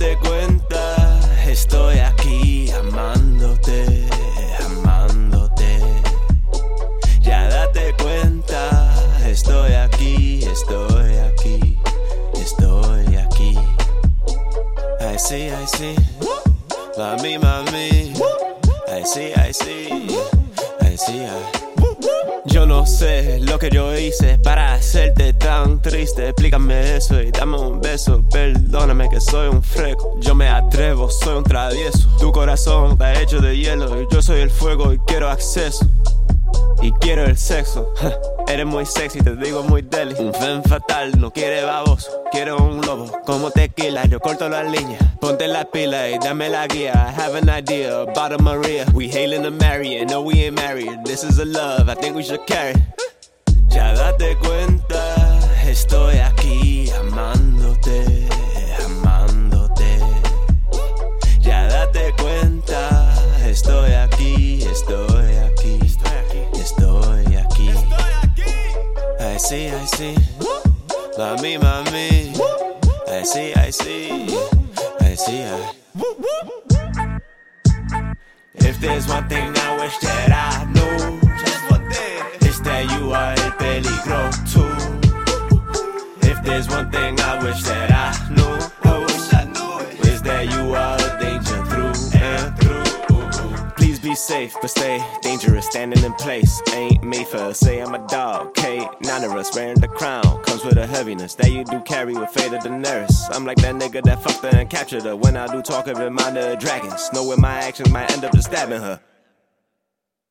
date cuenta, estoy aquí amándote, amándote. Ya date cuenta, estoy aquí, estoy aquí, estoy aquí. I see, I see, mami, mami. I see, I see, I see, I yo no sé lo que yo hice para hacerte tan triste. Explícame eso y dame un beso. Perdóname que soy un freco. Yo me atrevo, soy un travieso. Tu corazón está hecho de hielo yo soy el fuego y quiero acceso. Y quiero el sexo. Eres muy sexy, te digo muy deli. Un fen fatal, no quiere baboso. Quiero un como tequila, yo corto la línea. Ponte la pila y dame la guía. I have an idea about a Maria. We hailing marry it, no we ain't married. This is a love, I think we should carry. Ya date cuenta, estoy aquí amándote, amándote. Ya date cuenta, estoy aquí, estoy aquí, estoy aquí. I see, I see. Mami, mami. I see, I see. I see, I. If there's one thing I wish that I knew, it's that you are el peligro too. If there's one thing I wish that I knew, is that you are a danger through and through. Please be safe, but stay dangerous, standing in place. Ain't made for say I'm a dog. K, none of us wearing the crown. Comes with a heaviness that you do carry with fate of Daenerys. I'm like that nigga that fucked her and captured her. When I do talk, it remind her of dragons. Know where my actions might end up just stabbing her.